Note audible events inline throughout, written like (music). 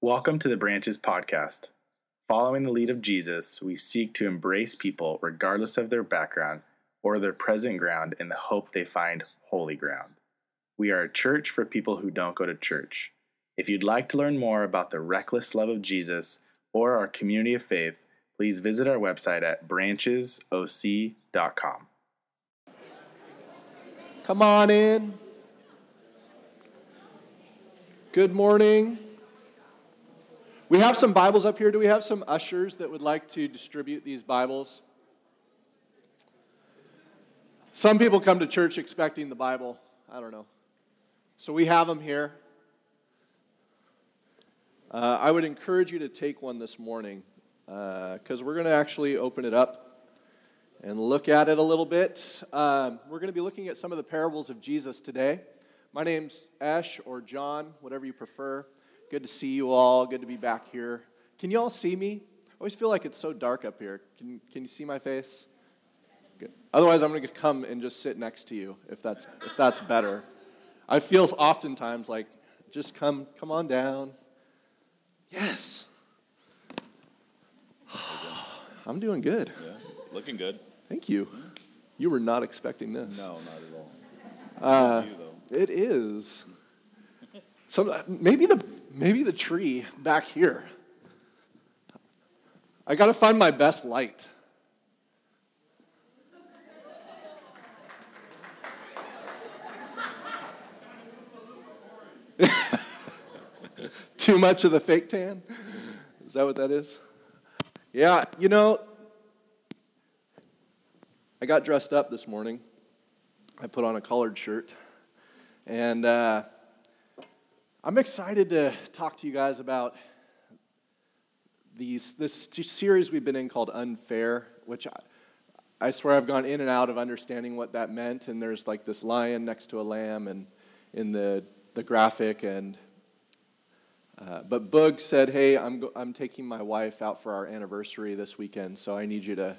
Welcome to the Branches Podcast. Following the lead of Jesus, we seek to embrace people regardless of their background or their present ground in the hope they find holy ground. We are a church for people who don't go to church. If you'd like to learn more about the reckless love of Jesus or our community of faith, please visit our website at branchesoc.com. Come on in. Good morning. We have some Bibles up here. Do we have some ushers that would like to distribute these Bibles? Some people come to church expecting the Bible. I don't know. So we have them here. Uh, I would encourage you to take one this morning because uh, we're going to actually open it up and look at it a little bit. Um, we're going to be looking at some of the parables of Jesus today. My name's Ash or John, whatever you prefer. Good to see you all. Good to be back here. Can you all see me? I always feel like it's so dark up here. Can, can you see my face? Good. Otherwise, I'm going to come and just sit next to you if that's, if that's better. I feel oftentimes like, just come, come on down. Yes. (sighs) I'm doing good. Yeah, looking good. Thank you. You were not expecting this. No, not at all. Uh, you, it is. So maybe the maybe the tree back here. I got to find my best light. (laughs) Too much of the fake tan? Is that what that is? Yeah, you know, I got dressed up this morning. I put on a collared shirt. And uh, I'm excited to talk to you guys about these, this series we've been in called Unfair, which I, I swear I've gone in and out of understanding what that meant. And there's like this lion next to a lamb and in the, the graphic. And uh, but Boog said, "Hey, I'm go- I'm taking my wife out for our anniversary this weekend, so I need you to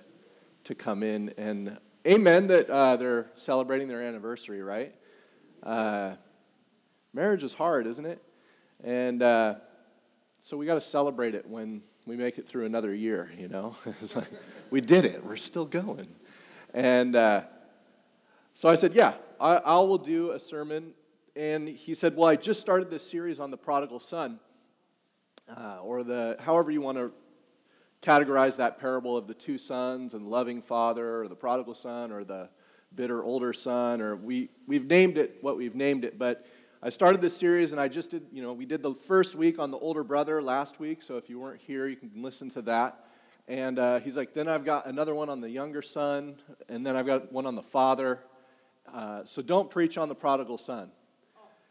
to come in and amen that uh, they're celebrating their anniversary, right? Uh, marriage is hard, isn't it? And uh, so we got to celebrate it when we make it through another year, you know? (laughs) it's like, we did it, we're still going. And uh, so I said, Yeah, I, I will do a sermon. And he said, Well, I just started this series on the prodigal son, uh, or the however you want to categorize that parable of the two sons and loving father, or the prodigal son, or the bitter older son, or we, we've named it what we've named it, but I started this series and I just did, you know, we did the first week on the older brother last week, so if you weren't here, you can listen to that. And uh, he's like, then I've got another one on the younger son, and then I've got one on the father. Uh, so don't preach on the prodigal son.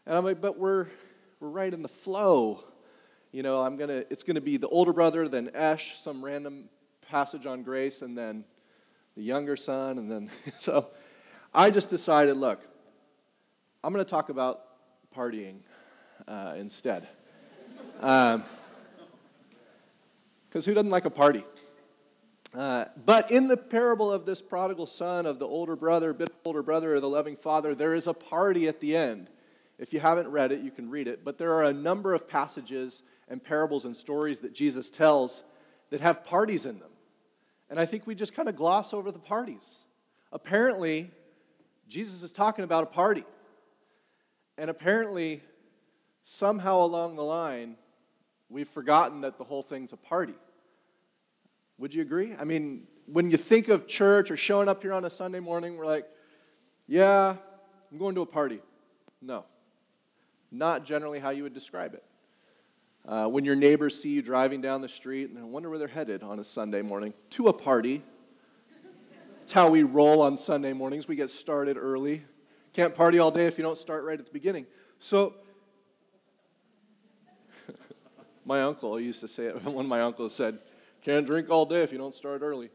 And I'm like, but we're, we're right in the flow. You know, I'm gonna, it's gonna be the older brother, then Esh, some random passage on grace, and then the younger son, and then, (laughs) so I just decided, look, I'm gonna talk about partying uh, instead. Because um, who doesn't like a party? Uh, but in the parable of this prodigal son, of the older brother, bit older brother, or the loving father, there is a party at the end. If you haven't read it, you can read it. But there are a number of passages and parables and stories that Jesus tells that have parties in them. And I think we just kind of gloss over the parties. Apparently, Jesus is talking about a party. And apparently, somehow along the line, we've forgotten that the whole thing's a party. Would you agree? I mean, when you think of church or showing up here on a Sunday morning, we're like, yeah, I'm going to a party. No, not generally how you would describe it. Uh, when your neighbors see you driving down the street and they wonder where they're headed on a Sunday morning, to a party. It's how we roll on Sunday mornings. We get started early. Can't party all day if you don't start right at the beginning. So, (laughs) my uncle used to say it. (laughs) One of my uncles said, Can't drink all day if you don't start early.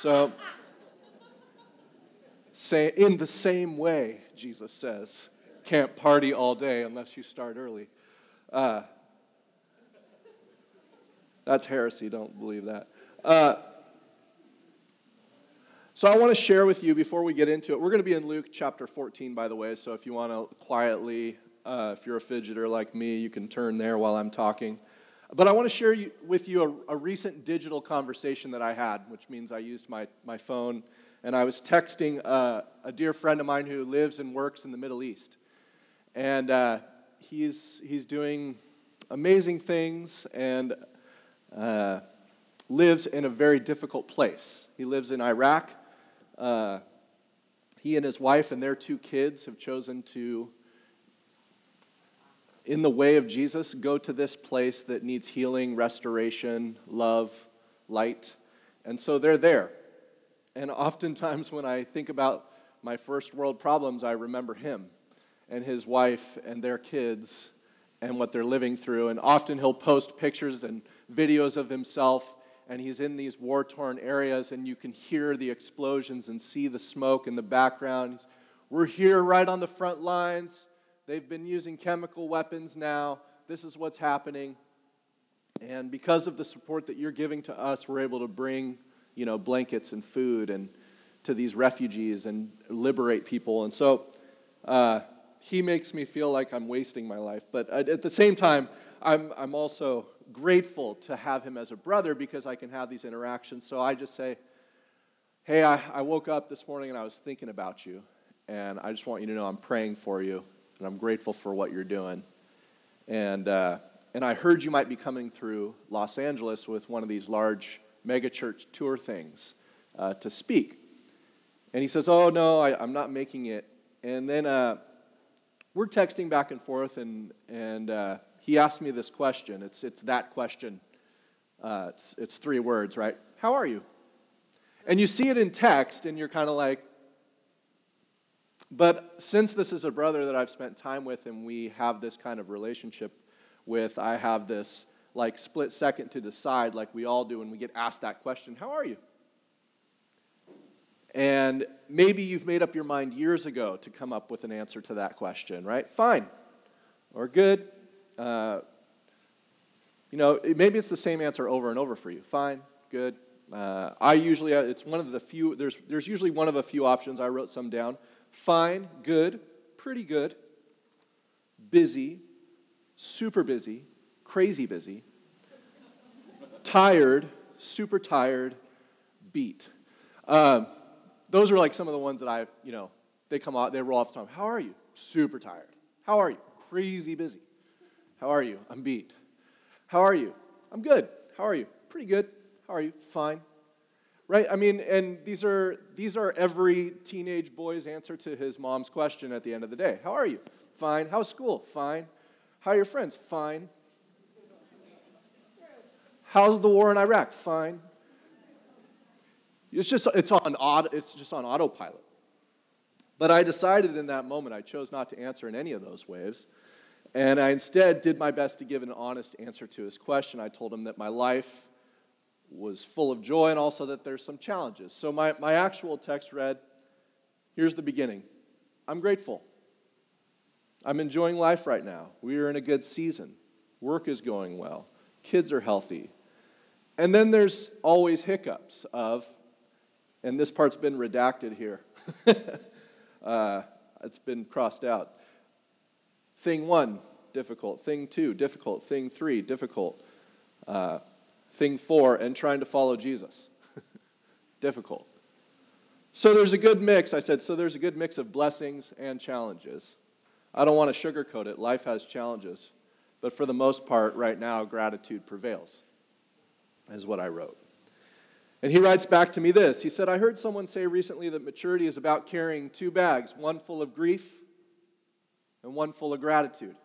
So, say, in the same way, Jesus says, can't party all day unless you start early. Uh, that's heresy. Don't believe that. Uh, so I want to share with you before we get into it. We're going to be in Luke chapter 14, by the way. So if you want to quietly, uh, if you're a fidgeter like me, you can turn there while I'm talking. But I want to share with you a, a, recent digital conversation that I had, which means I used my, my phone, and I was texting a, a dear friend of mine who lives and works in the Middle East. And uh, he's, he's doing amazing things and uh, lives in a very difficult place. He lives in Iraq. Uh, he and his wife and their two kids have chosen to in the way of Jesus, go to this place that needs healing, restoration, love, light. And so they're there. And oftentimes when I think about my first world problems, I remember him and his wife and their kids and what they're living through. And often he'll post pictures and videos of himself, and he's in these war torn areas, and you can hear the explosions and see the smoke in the background. We're here right on the front lines. They've been using chemical weapons now. This is what's happening. And because of the support that you're giving to us, we're able to bring, you know, blankets and food and to these refugees and liberate people. And so uh, he makes me feel like I'm wasting my life. But at the same time, I'm, I'm also grateful to have him as a brother because I can have these interactions. So I just say, hey, I, I woke up this morning and I was thinking about you. And I just want you to know I'm praying for you and I'm grateful for what you're doing. And, uh, and I heard you might be coming through Los Angeles with one of these large megachurch tour things uh, to speak. And he says, Oh, no, I, am not making it. And then uh, we're texting back and forth, and, and uh, he asked me this question. It's, it's that question. Uh, it's, it's three words, right? How are you? And you see it in text, and you're kind of like, but since this is a brother that I've spent time with and we have this kind of relationship with, I have this like split second to decide, like we all do when we get asked that question How are you? And maybe you've made up your mind years ago to come up with an answer to that question, right? Fine. Or good. Uh, you know, maybe it's the same answer over and over for you. Fine, good. Uh, I usually, uh, it's one of the few, there's, there's usually one of a few options. I wrote some down fine, good, pretty good, busy, super busy, crazy busy, tired, super tired, beat. Um, those are like some of the ones that I've, you know, they come out, they roll off the tongue. How are you? Super tired. How are you? Crazy busy. How are you? I'm beat. How are you? I'm good. How are you? Pretty good. How are you? Fine right? I mean, and these are, these are every teenage boy's answer to his mom's question at the end of the day. How are you? Fine. How's school? Fine. How are your friends? Fine. How's the war in Iraq? Fine. It's just, it's on, auto, it's just on autopilot. But I decided in that moment I chose not to answer in any of those ways. And I instead did my best to give an honest answer to his question. I told him that my life was full of joy and also that there's some challenges. So my, my actual text read here's the beginning I'm grateful. I'm enjoying life right now. We are in a good season. Work is going well. Kids are healthy. And then there's always hiccups of, and this part's been redacted here. (laughs) uh, it's been crossed out. Thing one, difficult. Thing two, difficult. Thing three, difficult. Uh, thing four and trying to follow Jesus. (laughs) Difficult. So there's a good mix. I said, so there's a good mix of blessings and challenges. I don't want to sugarcoat it. Life has challenges. But for the most part, right now, gratitude prevails, is what I wrote. And he writes back to me this He said, I heard someone say recently that maturity is about carrying two bags, one full of grief and one full of gratitude.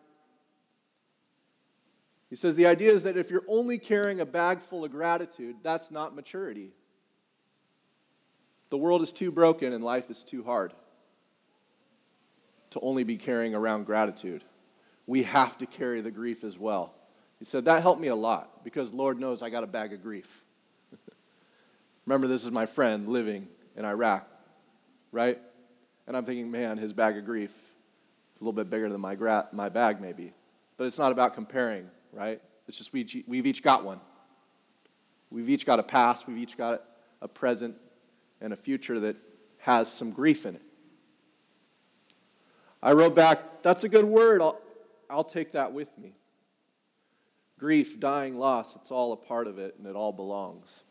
He says the idea is that if you're only carrying a bag full of gratitude, that's not maturity. The world is too broken and life is too hard to only be carrying around gratitude. We have to carry the grief as well. He said that helped me a lot because Lord knows I got a bag of grief. (laughs) Remember, this is my friend living in Iraq, right? And I'm thinking, man, his bag of grief little bit bigger than my, gra- my bag, maybe. But it's not about comparing right? It's just we, we've each got one. We've each got a past, we've each got a present, and a future that has some grief in it. I wrote back, that's a good word. I'll, I'll take that with me. grief, dying, loss, it's all a part of it and it all belongs.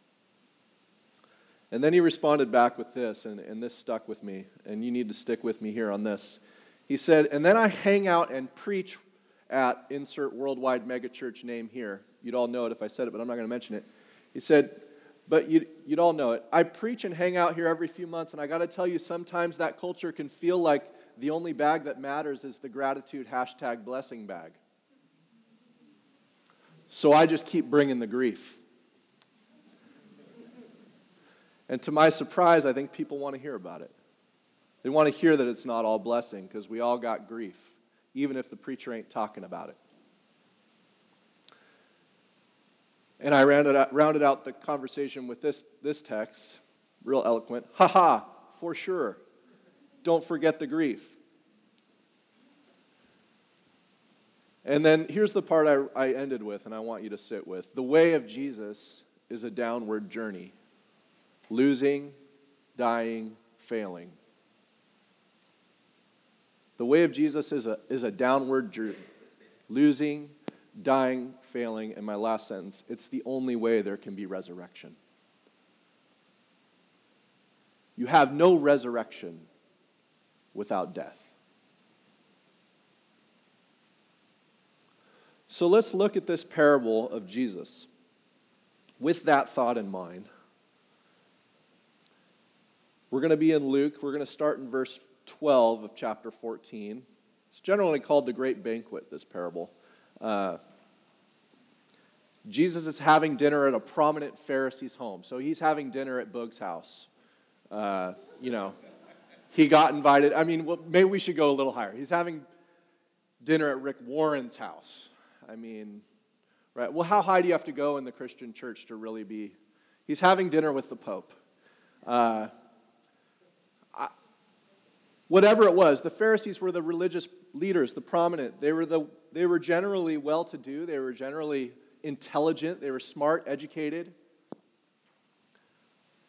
And then he responded back with this, and, and this stuck with me, and you need to stick with me here on this. He said, And then I hang out and preach at insert worldwide megachurch name here. You'd all know it if I said it, but I'm not going to mention it. He said, But you'd, you'd all know it. I preach and hang out here every few months, and I got to tell you, sometimes that culture can feel like the only bag that matters is the gratitude hashtag blessing bag. So I just keep bringing the grief. And to my surprise, I think people want to hear about it. They want to hear that it's not all blessing because we all got grief, even if the preacher ain't talking about it. And I rounded out, rounded out the conversation with this, this text, real eloquent. Ha ha, for sure. Don't forget the grief. And then here's the part I, I ended with, and I want you to sit with. The way of Jesus is a downward journey losing, dying, failing. The way of Jesus is a, is a downward journey losing, dying, failing. And my last sentence it's the only way there can be resurrection. You have no resurrection without death. So let's look at this parable of Jesus with that thought in mind. We're going to be in Luke. We're going to start in verse 12 of chapter 14. It's generally called the Great Banquet, this parable. Uh, Jesus is having dinner at a prominent Pharisee's home. So he's having dinner at Boog's house. Uh, you know, he got invited. I mean, well, maybe we should go a little higher. He's having dinner at Rick Warren's house. I mean, right? Well, how high do you have to go in the Christian church to really be? He's having dinner with the Pope. Uh, whatever it was, the Pharisees were the religious leaders, the prominent. They were, the, they were generally well to do, they were generally intelligent, they were smart, educated.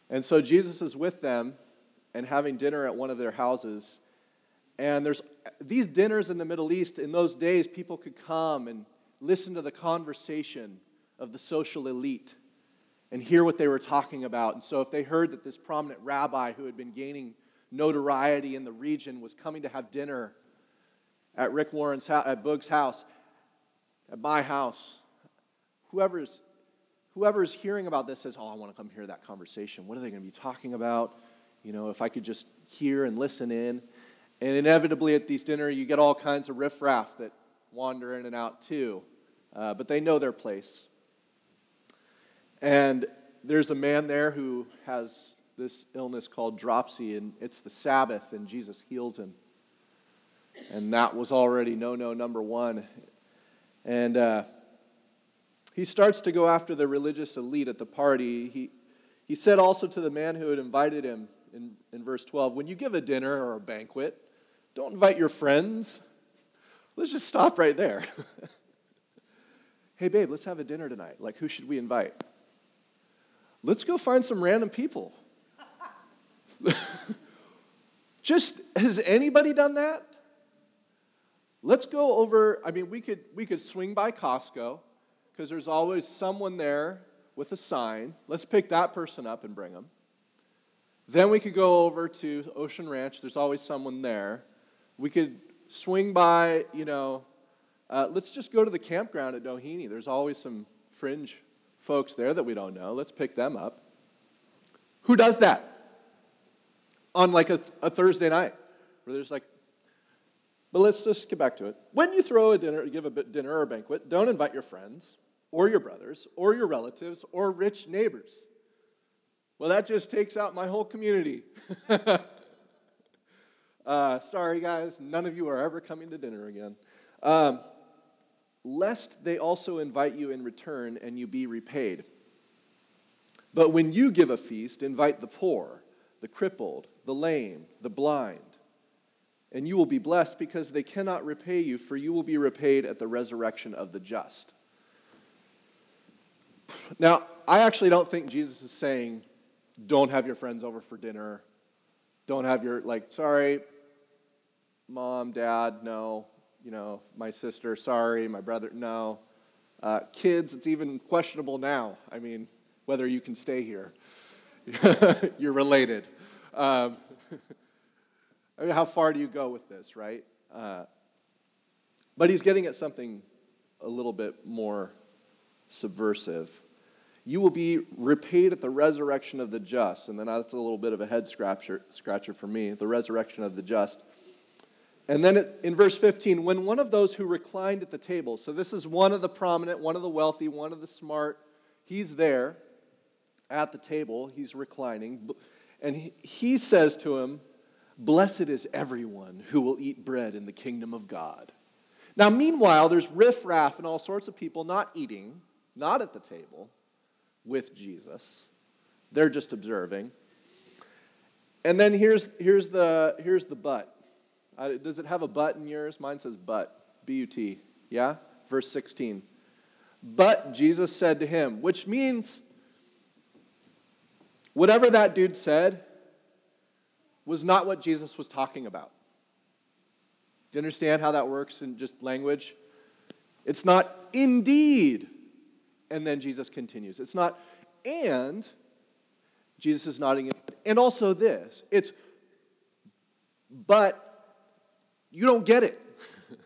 And so Jesus is with them and having dinner at one of their houses. And there's these dinners in the Middle East, in those days, people could come and listen to the conversation of the social elite and hear what they were talking about. And so if they heard that this prominent rabbi who had been gaining notoriety in the region was coming to have dinner at Rick Warren's house, at Boog's house, at my house. Whoever's whoever's hearing about this says, "Oh, I want to come hear that conversation. What are they going to be talking about? You know, if I could just hear and listen in." And inevitably, at these dinner, you get all kinds of riffraff that wander in and out too, uh, but they know their place. And there's a man there who has this illness called dropsy, and it's the Sabbath, and Jesus heals him. And that was already no no number one. And uh, he starts to go after the religious elite at the party. He, he said also to the man who had invited him in, in verse 12 when you give a dinner or a banquet, don't invite your friends. Let's just stop right there. (laughs) hey, babe, let's have a dinner tonight. Like, who should we invite? Let's go find some random people. (laughs) Just has anybody done that? Let's go over. I mean, we could we could swing by Costco because there's always someone there with a sign. Let's pick that person up and bring them. Then we could go over to Ocean Ranch. There's always someone there. We could swing by, you know, uh, let's just go to the campground at Doheny. There's always some fringe folks there that we don't know. Let's pick them up. Who does that? On like a, a Thursday night where there's like, but let's just get back to it. When you throw a dinner, give a dinner or a banquet, don't invite your friends or your brothers or your relatives or rich neighbors. Well, that just takes out my whole community. (laughs) uh, sorry, guys, none of you are ever coming to dinner again. Um, lest they also invite you in return and you be repaid. But when you give a feast, invite the poor the crippled, the lame, the blind. And you will be blessed because they cannot repay you, for you will be repaid at the resurrection of the just. Now, I actually don't think Jesus is saying, don't have your friends over for dinner. Don't have your, like, sorry, mom, dad, no. You know, my sister, sorry, my brother, no. Uh, kids, it's even questionable now. I mean, whether you can stay here. (laughs) You're related. Um, (laughs) I mean, how far do you go with this, right? Uh, but he's getting at something a little bit more subversive. You will be repaid at the resurrection of the just. And then that's a little bit of a head scratcher, scratcher for me the resurrection of the just. And then in verse 15, when one of those who reclined at the table, so this is one of the prominent, one of the wealthy, one of the smart, he's there at the table, he's reclining, and he, says to him, Blessed is everyone who will eat bread in the kingdom of God. Now, meanwhile, there's riffraff and all sorts of people not eating, not at the table with Jesus. They're just observing. And then here's, here's, the, here's the but. Does it have a but in yours? Mine says but. B U T. Yeah? Verse 16. But Jesus said to him, which means whatever that dude said was not what Jesus was talking about. Do you understand how that works in just language? It's not indeed. And then Jesus continues. It's not and. Jesus is nodding. And also this. It's but you don't get it. (laughs)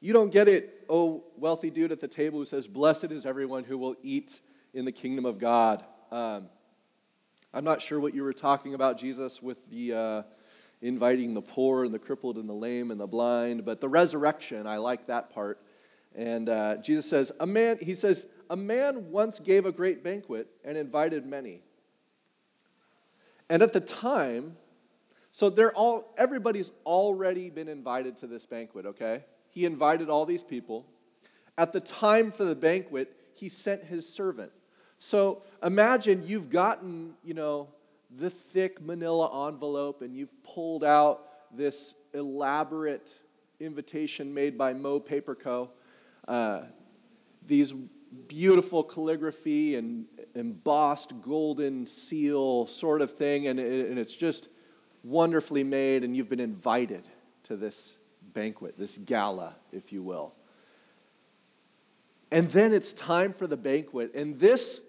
you don't get it, oh wealthy dude at the table who says, Blessed is everyone who will eat in the kingdom of God. Um, I'm not sure what you were talking about, Jesus, with the. Uh, inviting the poor and the crippled and the lame and the blind. But the resurrection, I like that part. And uh, Jesus says, a man, he says, a man once gave a great banquet and invited many. And at the time, so they're all, everybody's already been invited to this banquet, okay? He invited all these people. At the time for the banquet, he sent his servant. So imagine you've gotten, you know, the thick manila envelope and you've pulled out this elaborate invitation made by Mo Paper Co. Uh, these beautiful calligraphy and embossed golden seal sort of thing, and, it, and it's just wonderfully made, and you've been invited to this banquet, this gala, if you will. And then it's time for the banquet, and this,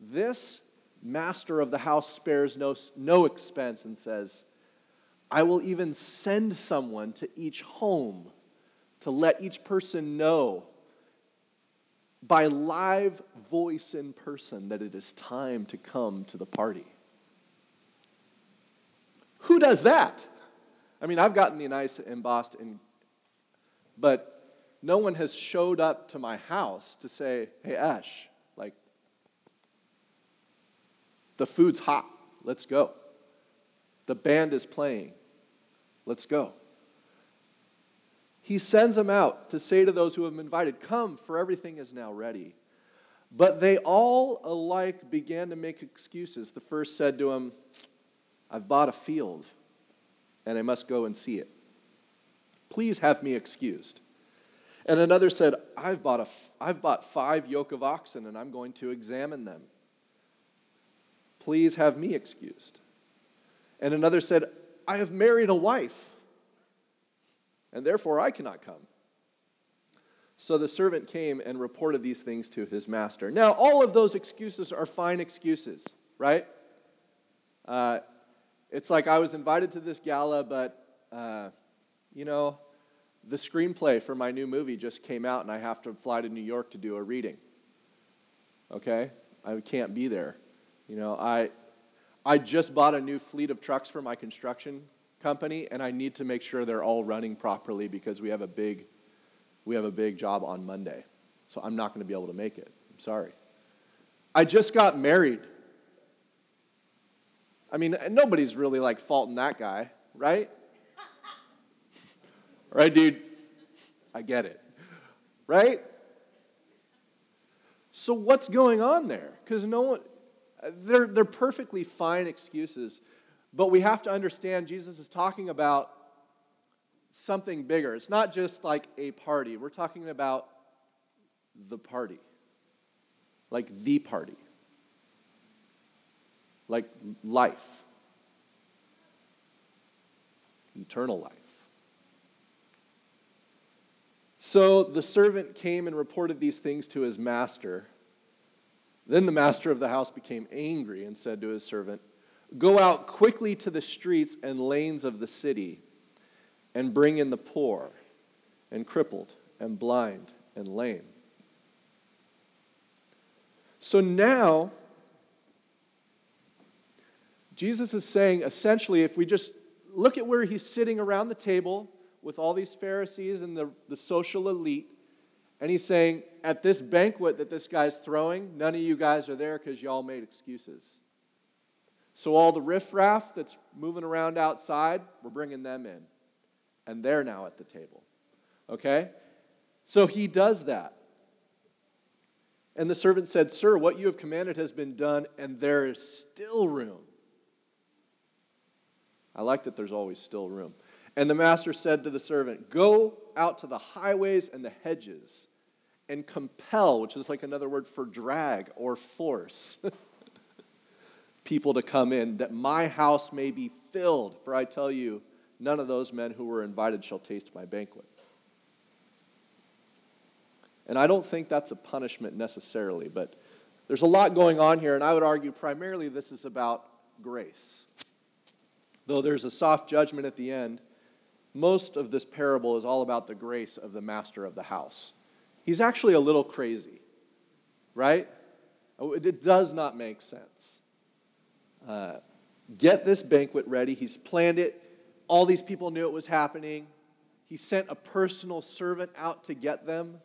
this master of the house spares no, no expense and says, I will even send someone to each home to let each person know by live voice in person that it is time to come to the party. Who does that? I mean, I've gotten the nice embossed, but no one has showed up to my house to say, hey, Ash, the food's hot. Let's go. The band is playing. Let's go. He sends them out to say to those who have been invited, Come, for everything is now ready. But they all alike began to make excuses. The first said to him, I've bought a field and I must go and see it. Please have me excused. And another said, I've bought, a, I've bought five yoke of oxen and I'm going to examine them. Please have me excused. And another said, I have married a wife, and therefore I cannot come. So the servant came and reported these things to his master. Now, all of those excuses are fine excuses, right? Uh, it's like I was invited to this gala, but, uh, you know, the screenplay for my new movie just came out, and I have to fly to New York to do a reading. Okay? I can't be there. You know, I, I just bought a new fleet of trucks for my construction company, and I need to make sure they're all running properly because we have a big, we have a big job on Monday. So I'm not going to be able to make it. I'm sorry. I just got married. I mean, nobody's really like faulting that guy, right? (laughs) right, dude? I get it. Right? So what's going on there? Because no one, they're, they're perfectly fine excuses, but we have to understand Jesus is talking about something bigger. It's not just like a party, we're talking about the party, like the party, like life, eternal life. So the servant came and reported these things to his master. Then the master of the house became angry and said to his servant, Go out quickly to the streets and lanes of the city and bring in the poor and crippled and blind and lame. So now, Jesus is saying essentially, if we just look at where he's sitting around the table with all these Pharisees and the, the social elite, and he's saying, at this banquet that this guy's throwing, none of you guys are there because y'all made excuses. So all the riffraff that's moving around outside, we're bringing them in. And they're now at the table. Okay? So he does that. And the servant said, Sir, what you have commanded has been done, and there is still room. I like that there's always still room. And the master said to the servant, Go out to the highways and the hedges and compel, which is like another word for drag or force, (laughs) people to come in, that my house may be filled. For I tell you, none of those men who were invited shall taste my banquet. And I don't think that's a punishment necessarily, but there's a lot going on here, and I would argue primarily this is about grace. Though there's a soft judgment at the end, most of this parable is all about the grace of the master of the house. He's actually a little crazy, right? Oh, it does not make sense. Uh, get this banquet ready. He's planned it. All these people knew it was happening. He sent a personal servant out to get them.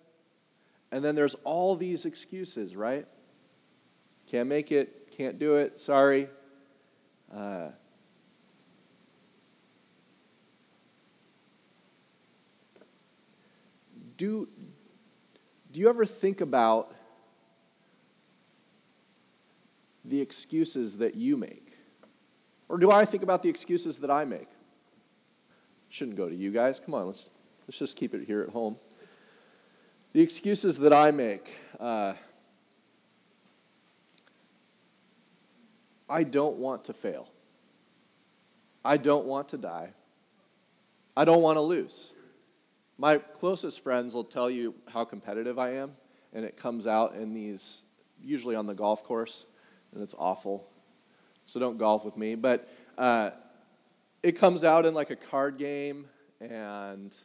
And then there's all these excuses, right? Can't make it, can't do it, sorry. Uh, do, do you ever think about the excuses that you make? Or do I think about the excuses that I make? Shouldn't go to you guys. Come on, let's, let's just keep it here at home. The excuses that I make. Uh, I don't want to fail. I don't want to die. I don't want to lose. My closest friends will tell you how competitive I am, and it comes out in these, usually on the golf course, and it's awful. So don't golf with me. But uh, it comes out in like a card game, and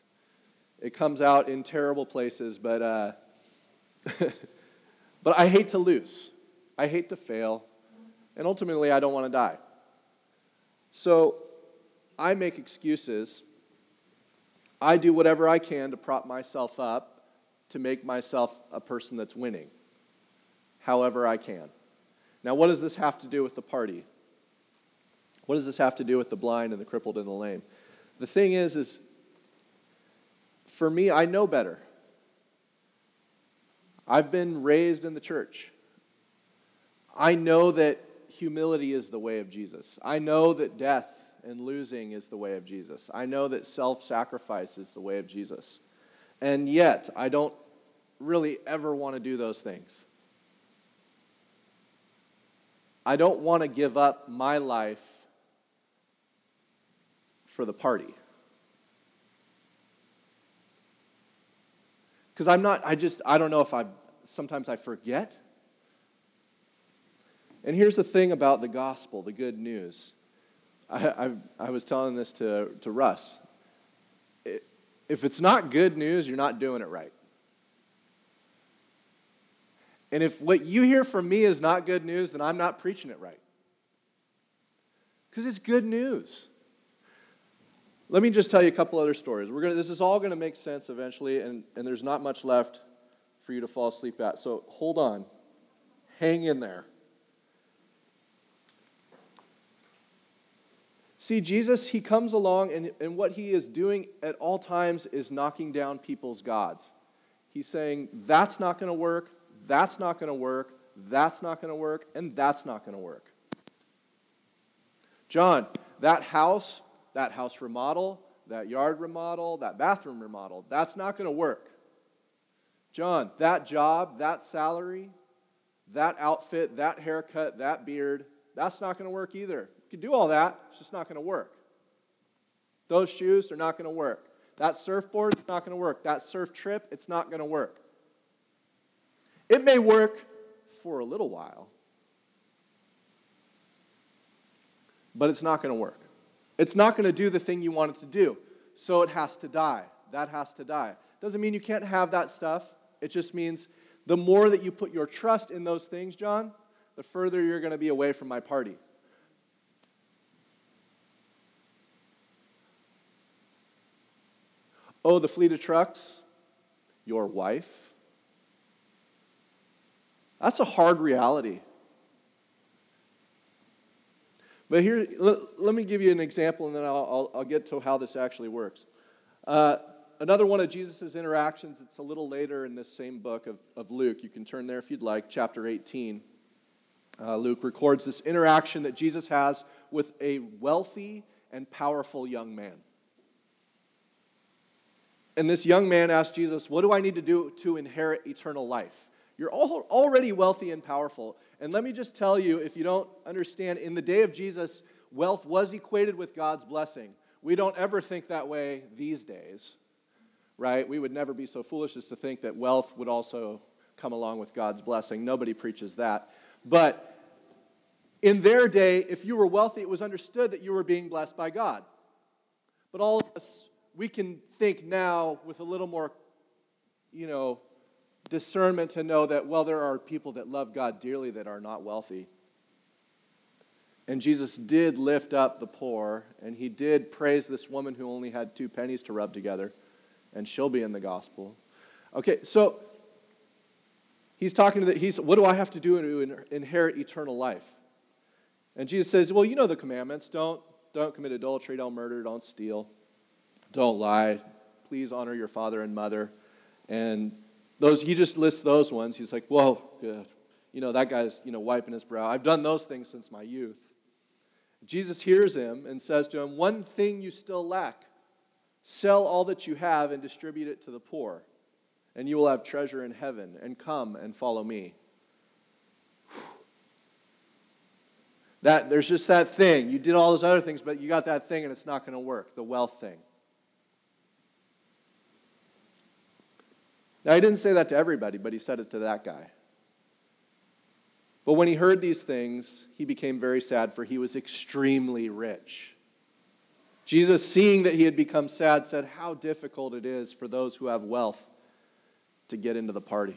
it comes out in terrible places. But uh, (laughs) but I hate to lose. I hate to fail, and ultimately I don't want to die. So I make excuses I do whatever I can to prop myself up to make myself a person that's winning, however I can. Now, what does this have to do with the party? What does this have to do with the blind and the crippled and the lame? The thing is, is for me, I know better. I've been raised in the church. I know that humility is the way of Jesus. I know that death and losing is the way of Jesus. I know that self sacrifice is the way of Jesus. And yet, I don't really ever want to do those things. I don't want to give up my life for the party. Because I'm not, I just, I don't know if I, sometimes I forget. And here's the thing about the gospel, the good news. I, I, I was telling this to, to Russ. It, if it's not good news, you're not doing it right. And if what you hear from me is not good news, then I'm not preaching it right. Because it's good news. Let me just tell you a couple other stories. We're gonna, this is all going to make sense eventually, and, and there's not much left for you to fall asleep at. So hold on. Hang in there. See, Jesus, he comes along, and, and what he is doing at all times is knocking down people's gods. He's saying, that's not going to work, that's not going to work, that's not going to work, and that's not going to work. John, that house, that house remodel, that yard remodel, that bathroom remodel, that's not going to work. John, that job, that salary, that outfit, that haircut, that beard, that's not going to work either can do all that, it's just not going to work. Those shoes, they're not going to work. That surfboard, is not going to work. That surf trip, it's not going to work. It may work for a little while, but it's not going to work. It's not going to do the thing you want it to do, so it has to die. That has to die. Doesn't mean you can't have that stuff. It just means the more that you put your trust in those things, John, the further you're going to be away from my party. Oh, the fleet of trucks, your wife. That's a hard reality. But here, let, let me give you an example and then I'll, I'll, I'll get to how this actually works. Uh, another one of Jesus' interactions, it's a little later in this same book of, of Luke. You can turn there if you'd like, chapter 18. Uh, Luke records this interaction that Jesus has with a wealthy and powerful young man. And this young man asked Jesus, What do I need to do to inherit eternal life? You're all already wealthy and powerful. And let me just tell you, if you don't understand, in the day of Jesus, wealth was equated with God's blessing. We don't ever think that way these days, right? We would never be so foolish as to think that wealth would also come along with God's blessing. Nobody preaches that. But in their day, if you were wealthy, it was understood that you were being blessed by God. But all of us we can think now with a little more, you know, discernment to know that, well, there are people that love God dearly that are not wealthy. And Jesus did lift up the poor, and he did praise this woman who only had two pennies to rub together, and she'll be in the gospel. Okay, so he's talking to the, he's, what do I have to do to inherit eternal life? And Jesus says, well, you know the commandments. Don't, don't commit adultery, don't murder, don't steal. Don't lie. Please honor your father and mother. And those he just lists those ones. He's like, whoa, good. You know, that guy's, you know, wiping his brow. I've done those things since my youth. Jesus hears him and says to him, One thing you still lack. Sell all that you have and distribute it to the poor, and you will have treasure in heaven. And come and follow me. That, there's just that thing. You did all those other things, but you got that thing and it's not going to work the wealth thing. Now, he didn't say that to everybody, but he said it to that guy. But when he heard these things, he became very sad, for he was extremely rich. Jesus, seeing that he had become sad, said, How difficult it is for those who have wealth to get into the party.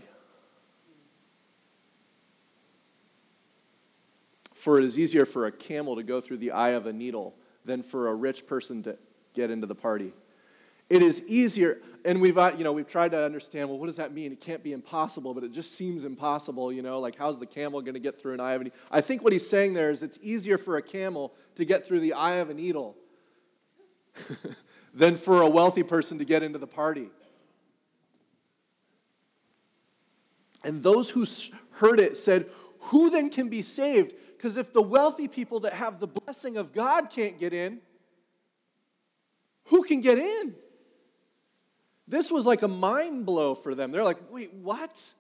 For it is easier for a camel to go through the eye of a needle than for a rich person to get into the party. It is easier, and we've, uh, you know, we've tried to understand, well, what does that mean? It can't be impossible, but it just seems impossible, you know, like how's the camel going to get through an eye of a needle? I think what he's saying there is it's easier for a camel to get through the eye of a needle (laughs) than for a wealthy person to get into the party. And those who heard it said, Who then can be saved? Because if the wealthy people that have the blessing of God can't get in, who can get in? This was like a mind blow for them. They're like, wait, what?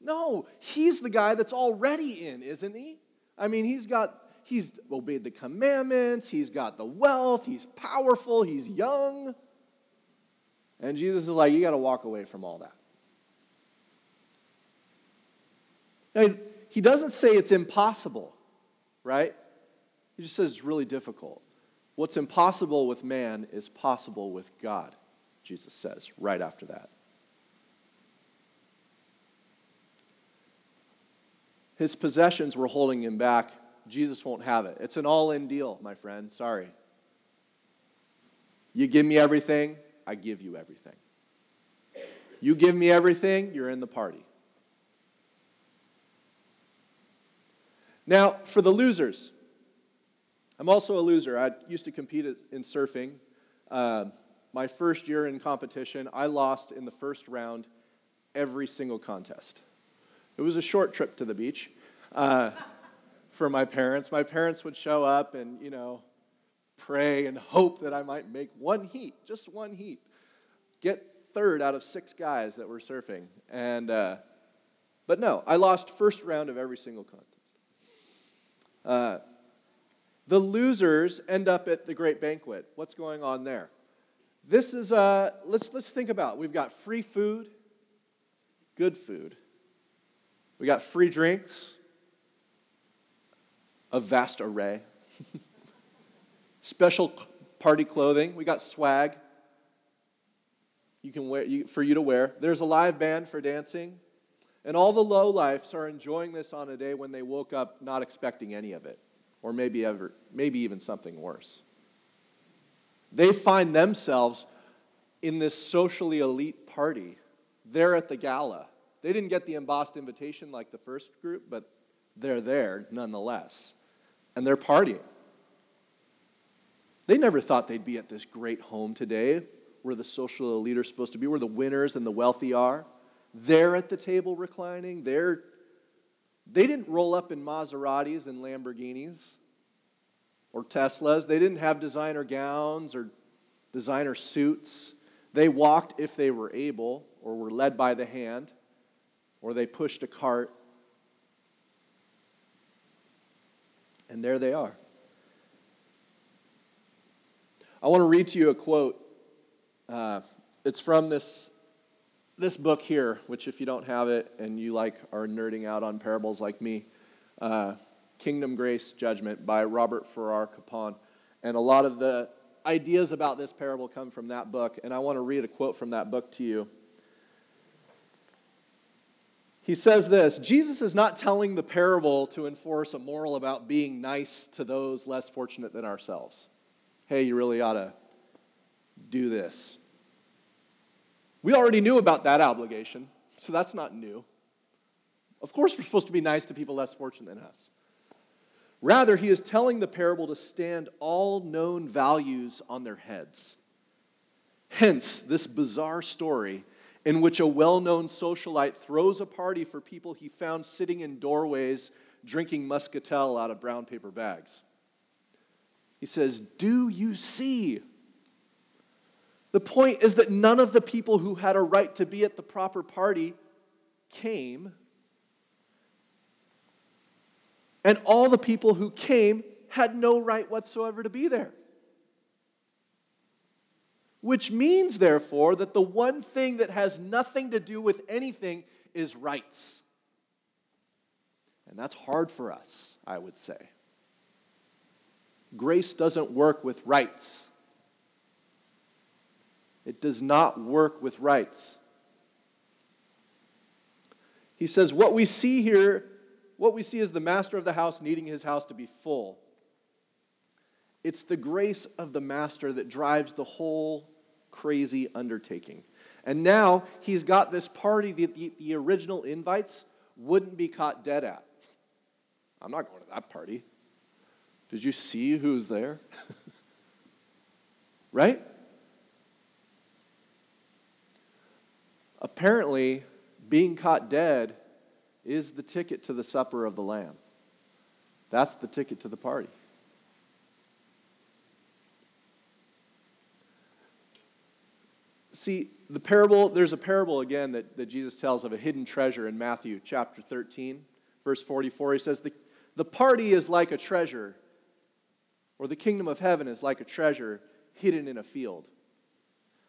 No, he's the guy that's already in, isn't he? I mean, he's got, he's obeyed the commandments, he's got the wealth, he's powerful, he's young. And Jesus is like, you got to walk away from all that. Now, he doesn't say it's impossible, right? He just says it's really difficult. What's impossible with man is possible with God. Jesus says right after that. His possessions were holding him back. Jesus won't have it. It's an all in deal, my friend. Sorry. You give me everything, I give you everything. You give me everything, you're in the party. Now, for the losers, I'm also a loser. I used to compete in surfing. Uh, my first year in competition, I lost in the first round every single contest. It was a short trip to the beach uh, for my parents. My parents would show up and, you know, pray and hope that I might make one heat, just one heat. Get third out of six guys that were surfing. And, uh, but no, I lost first round of every single contest. Uh, the losers end up at the great banquet. What's going on there? This is, uh, let's, let's think about. We've got free food, good food. We got free drinks, a vast array. (laughs) Special party clothing. We got swag you can wear, you, for you to wear. There's a live band for dancing. And all the low lifes are enjoying this on a day when they woke up not expecting any of it, or maybe ever, maybe even something worse. They find themselves in this socially elite party. They're at the gala. They didn't get the embossed invitation like the first group, but they're there nonetheless. And they're partying. They never thought they'd be at this great home today where the social elite are supposed to be, where the winners and the wealthy are. They're at the table reclining. They're, they didn't roll up in Maseratis and Lamborghinis or Teslas. They didn't have designer gowns or designer suits. They walked if they were able or were led by the hand or they pushed a cart. And there they are. I want to read to you a quote. Uh, it's from this, this book here, which, if you don't have it and you like are nerding out on parables like me, uh, Kingdom Grace Judgment by Robert Farrar Capon. And a lot of the ideas about this parable come from that book. And I want to read a quote from that book to you. He says this Jesus is not telling the parable to enforce a moral about being nice to those less fortunate than ourselves. Hey, you really ought to do this. We already knew about that obligation, so that's not new. Of course, we're supposed to be nice to people less fortunate than us. Rather, he is telling the parable to stand all known values on their heads. Hence, this bizarre story in which a well known socialite throws a party for people he found sitting in doorways drinking muscatel out of brown paper bags. He says, Do you see? The point is that none of the people who had a right to be at the proper party came and all the people who came had no right whatsoever to be there. Which means, therefore, that the one thing that has nothing to do with anything is rights. And that's hard for us, I would say. Grace doesn't work with rights. It does not work with rights. He says, What we see here what we see is the master of the house needing his house to be full. It's the grace of the master that drives the whole crazy undertaking. And now he's got this party that the, the original invites wouldn't be caught dead at. I'm not going to that party. Did you see who's there? (laughs) right? Apparently, being caught dead is the ticket to the supper of the Lamb. That's the ticket to the party. See, the parable, there's a parable again that, that Jesus tells of a hidden treasure in Matthew chapter 13, verse 44. He says, the, the party is like a treasure, or the kingdom of heaven is like a treasure hidden in a field.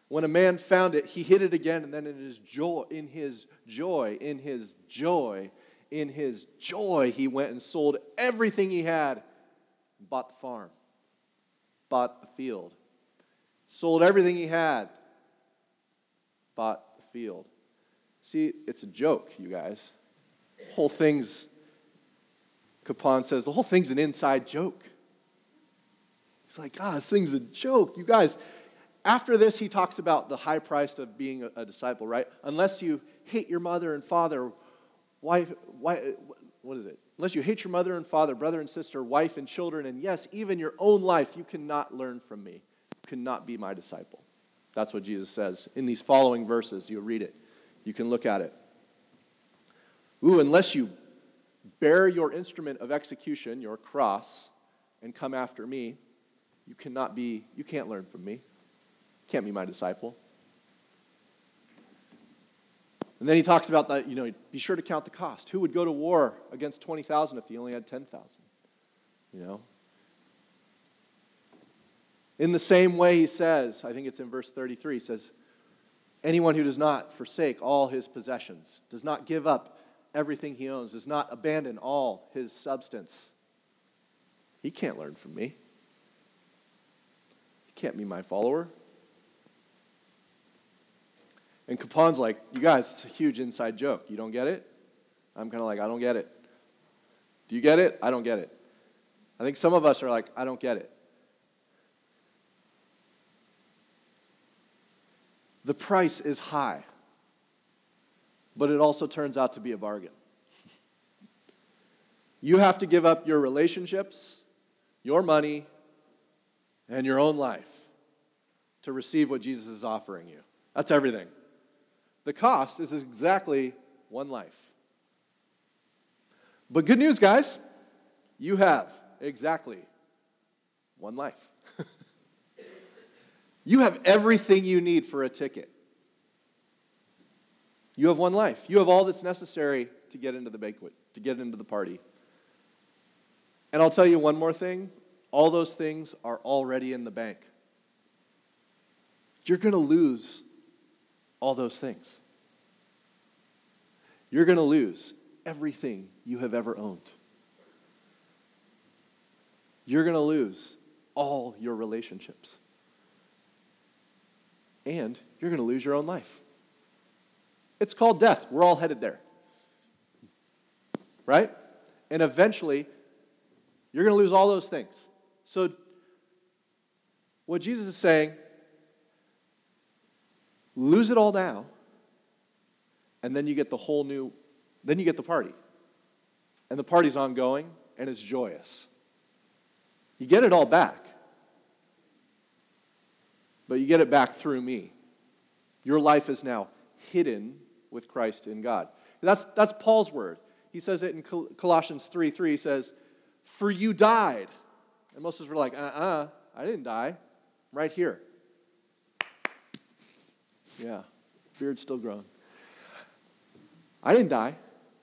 When a man found it, he hid it again, and then in his joy, in his joy, in his joy, in his joy, he went and sold everything he had, bought the farm, bought the field, sold everything he had, bought the field. See, it's a joke, you guys. The whole thing's, Capon says, the whole thing's an inside joke. He's like, ah, this thing's a joke. You guys, after this, he talks about the high price of being a, a disciple, right? Unless you hate your mother and father, wife, wife, what is it? Unless you hate your mother and father, brother and sister, wife and children, and yes, even your own life, you cannot learn from me. You cannot be my disciple. That's what Jesus says. In these following verses, You'll read it. You can look at it. Ooh, unless you bear your instrument of execution, your cross, and come after me, you cannot be, you can't learn from me. Can't be my disciple. And then he talks about that, you know, be sure to count the cost. Who would go to war against 20,000 if he only had 10,000? You know? In the same way, he says, I think it's in verse 33, he says, Anyone who does not forsake all his possessions, does not give up everything he owns, does not abandon all his substance, he can't learn from me. He can't be my follower. And Capon's like, You guys, it's a huge inside joke. You don't get it? I'm kind of like, I don't get it. Do you get it? I don't get it. I think some of us are like, I don't get it. The price is high, but it also turns out to be a bargain. You have to give up your relationships, your money, and your own life to receive what Jesus is offering you. That's everything. The cost is exactly one life. But good news, guys, you have exactly one life. (laughs) you have everything you need for a ticket. You have one life. You have all that's necessary to get into the banquet, to get into the party. And I'll tell you one more thing all those things are already in the bank. You're going to lose all those things. You're going to lose everything you have ever owned. You're going to lose all your relationships. And you're going to lose your own life. It's called death. We're all headed there. Right? And eventually, you're going to lose all those things. So, what Jesus is saying, lose it all now, and then you get the whole new, then you get the party. And the party's ongoing, and it's joyous. You get it all back, but you get it back through me. Your life is now hidden with Christ in God. That's, that's Paul's word. He says it in Colossians 3 3. He says, For you died. And most of us were like, uh uh-uh, uh, I didn't die. I'm right here. Yeah, beard's still growing. I didn't die.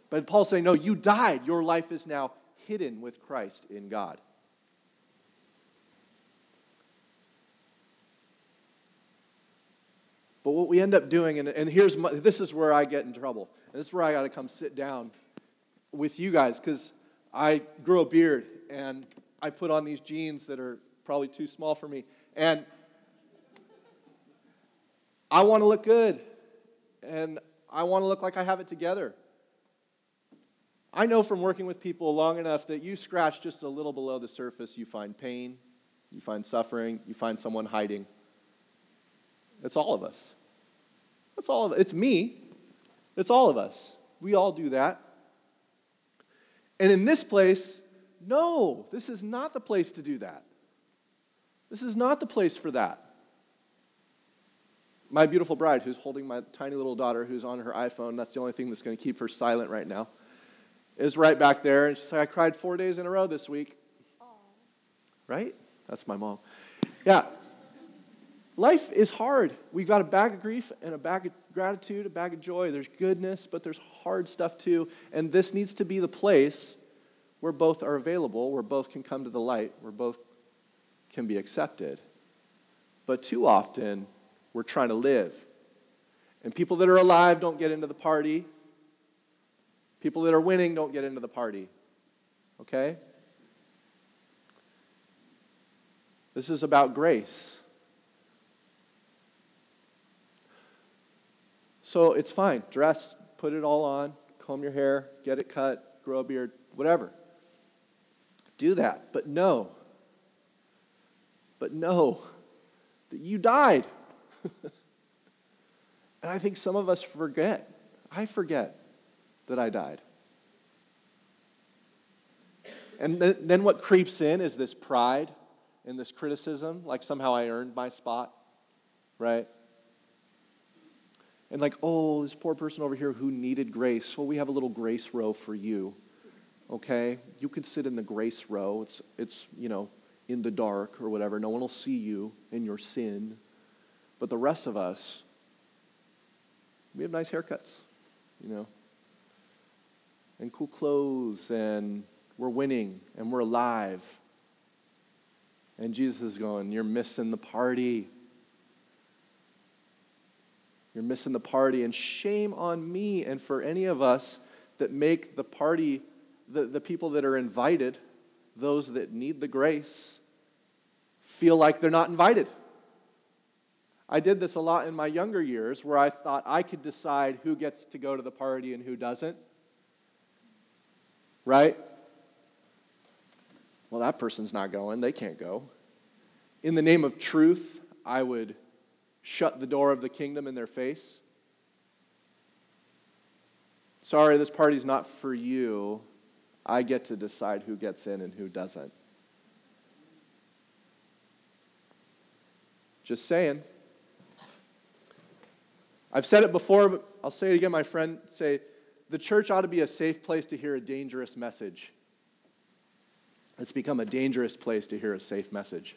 But Paul's saying, No, you died. Your life is now hidden with Christ in God. But what we end up doing, and, and here's my, this is where I get in trouble. And this is where I got to come sit down with you guys because I grow a beard and I put on these jeans that are probably too small for me. And I want to look good. And I want to look like I have it together. I know from working with people long enough that you scratch just a little below the surface, you find pain, you find suffering, you find someone hiding. It's all of us. It's all of. It's me. It's all of us. We all do that. And in this place, no, this is not the place to do that. This is not the place for that. My beautiful bride, who's holding my tiny little daughter who's on her iPhone, that's the only thing that's going to keep her silent right now, is right back there. And she's like, I cried four days in a row this week. Aww. Right? That's my mom. Yeah, Life is hard. We've got a bag of grief and a bag of gratitude, a bag of joy. There's goodness, but there's hard stuff too. And this needs to be the place where both are available, where both can come to the light, where both can be accepted. But too often, we're trying to live. And people that are alive don't get into the party. People that are winning don't get into the party. Okay? This is about grace. So it's fine. Dress, put it all on, comb your hair, get it cut, grow a beard, whatever. Do that. But know, but know that you died. (laughs) and I think some of us forget. I forget that I died. And then what creeps in is this pride and this criticism, like somehow I earned my spot, right? and like, oh, this poor person over here who needed grace. Well, we have a little grace row for you. Okay? You can sit in the grace row. It's, it's you know, in the dark or whatever. No one will see you in your sin. But the rest of us, we have nice haircuts, you know, and cool clothes, and we're winning, and we're alive. And Jesus is going, You're missing the party. You're missing the party. And shame on me and for any of us that make the party, the, the people that are invited, those that need the grace, feel like they're not invited. I did this a lot in my younger years where I thought I could decide who gets to go to the party and who doesn't. Right? Well, that person's not going. They can't go. In the name of truth, I would shut the door of the kingdom in their face. Sorry, this party's not for you. I get to decide who gets in and who doesn't. Just saying. I've said it before, but I'll say it again, my friend. Say, the church ought to be a safe place to hear a dangerous message. It's become a dangerous place to hear a safe message.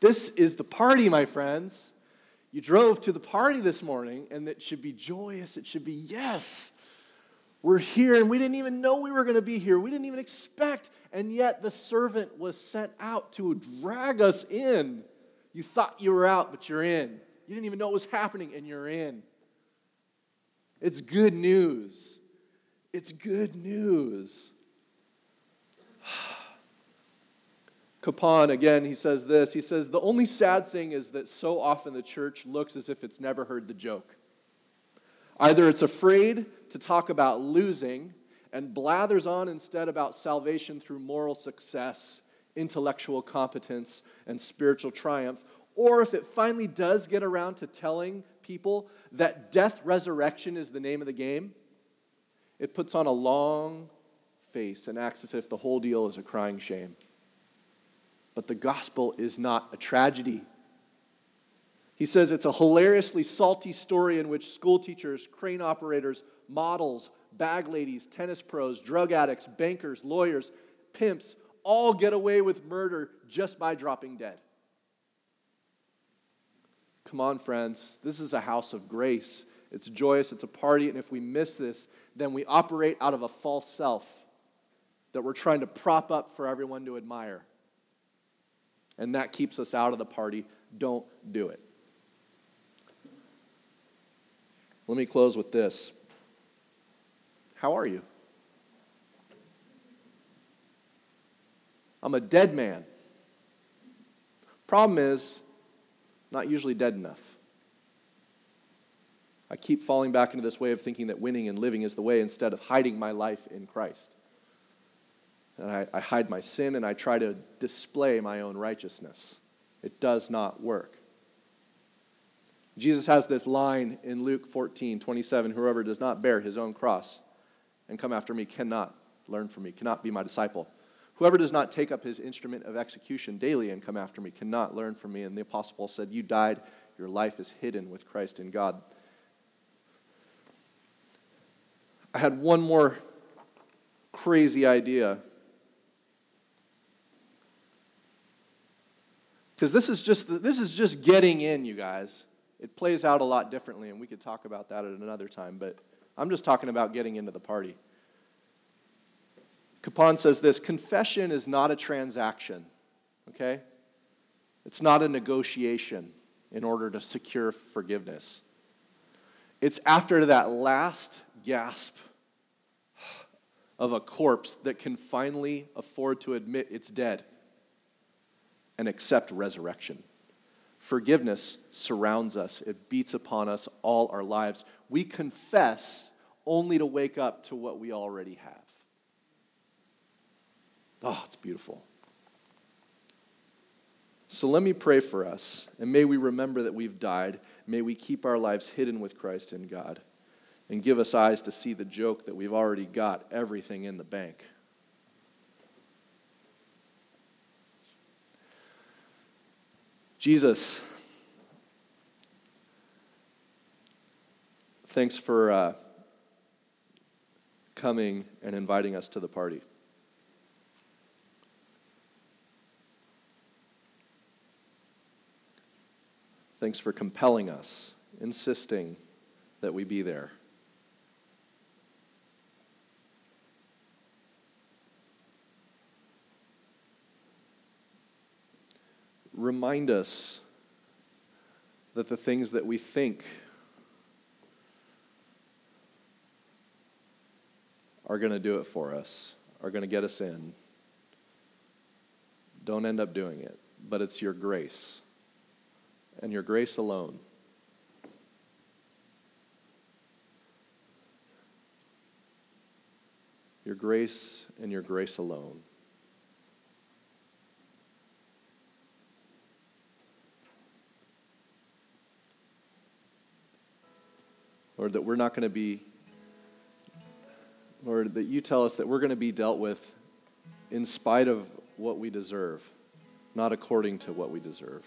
This is the party, my friends. You drove to the party this morning, and it should be joyous. It should be, yes, we're here, and we didn't even know we were going to be here. We didn't even expect, and yet the servant was sent out to drag us in. You thought you were out, but you're in. You didn't even know what was happening, and you're in. It's good news. It's good news. (sighs) Capon, again, he says this. He says, The only sad thing is that so often the church looks as if it's never heard the joke. Either it's afraid to talk about losing and blathers on instead about salvation through moral success intellectual competence, and spiritual triumph, or if it finally does get around to telling people that death resurrection is the name of the game, it puts on a long face and acts as if the whole deal is a crying shame. But the gospel is not a tragedy. He says it's a hilariously salty story in which school teachers, crane operators, models, bag ladies, tennis pros, drug addicts, bankers, lawyers, pimps, all get away with murder just by dropping dead. Come on, friends. This is a house of grace. It's joyous, it's a party, and if we miss this, then we operate out of a false self that we're trying to prop up for everyone to admire. And that keeps us out of the party. Don't do it. Let me close with this. How are you? I'm a dead man. Problem is, not usually dead enough. I keep falling back into this way of thinking that winning and living is the way instead of hiding my life in Christ. And I, I hide my sin and I try to display my own righteousness. It does not work. Jesus has this line in Luke 14, 27 Whoever does not bear his own cross and come after me cannot learn from me, cannot be my disciple. Whoever does not take up his instrument of execution daily and come after me cannot learn from me. And the Apostle Paul said, You died, your life is hidden with Christ in God. I had one more crazy idea. Because this is just this is just getting in, you guys. It plays out a lot differently, and we could talk about that at another time, but I'm just talking about getting into the party. Capon says this confession is not a transaction, okay? It's not a negotiation in order to secure forgiveness. It's after that last gasp of a corpse that can finally afford to admit it's dead and accept resurrection. Forgiveness surrounds us, it beats upon us all our lives. We confess only to wake up to what we already have. Oh, it's beautiful. So let me pray for us, and may we remember that we've died. May we keep our lives hidden with Christ in God, and give us eyes to see the joke that we've already got everything in the bank. Jesus, thanks for uh, coming and inviting us to the party. Thanks for compelling us, insisting that we be there. remind us that the things that we think are going to do it for us, are going to get us in, don't end up doing it. But it's your grace, and your grace alone. Your grace and your grace alone. Lord, that we're not going to be, Lord, that you tell us that we're going to be dealt with in spite of what we deserve, not according to what we deserve.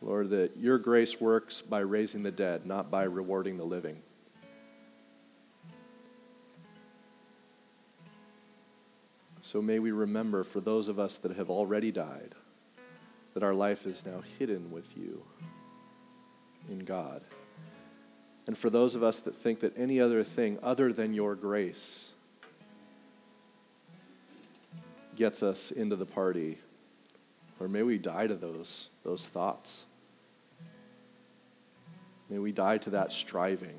Lord, that your grace works by raising the dead, not by rewarding the living. So may we remember for those of us that have already died that our life is now hidden with you in God. And for those of us that think that any other thing other than your grace gets us into the party, or may we die to those, those thoughts. May we die to that striving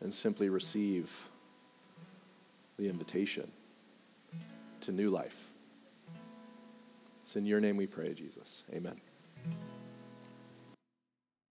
and simply receive the invitation to new life. It's in your name we pray, Jesus. Amen.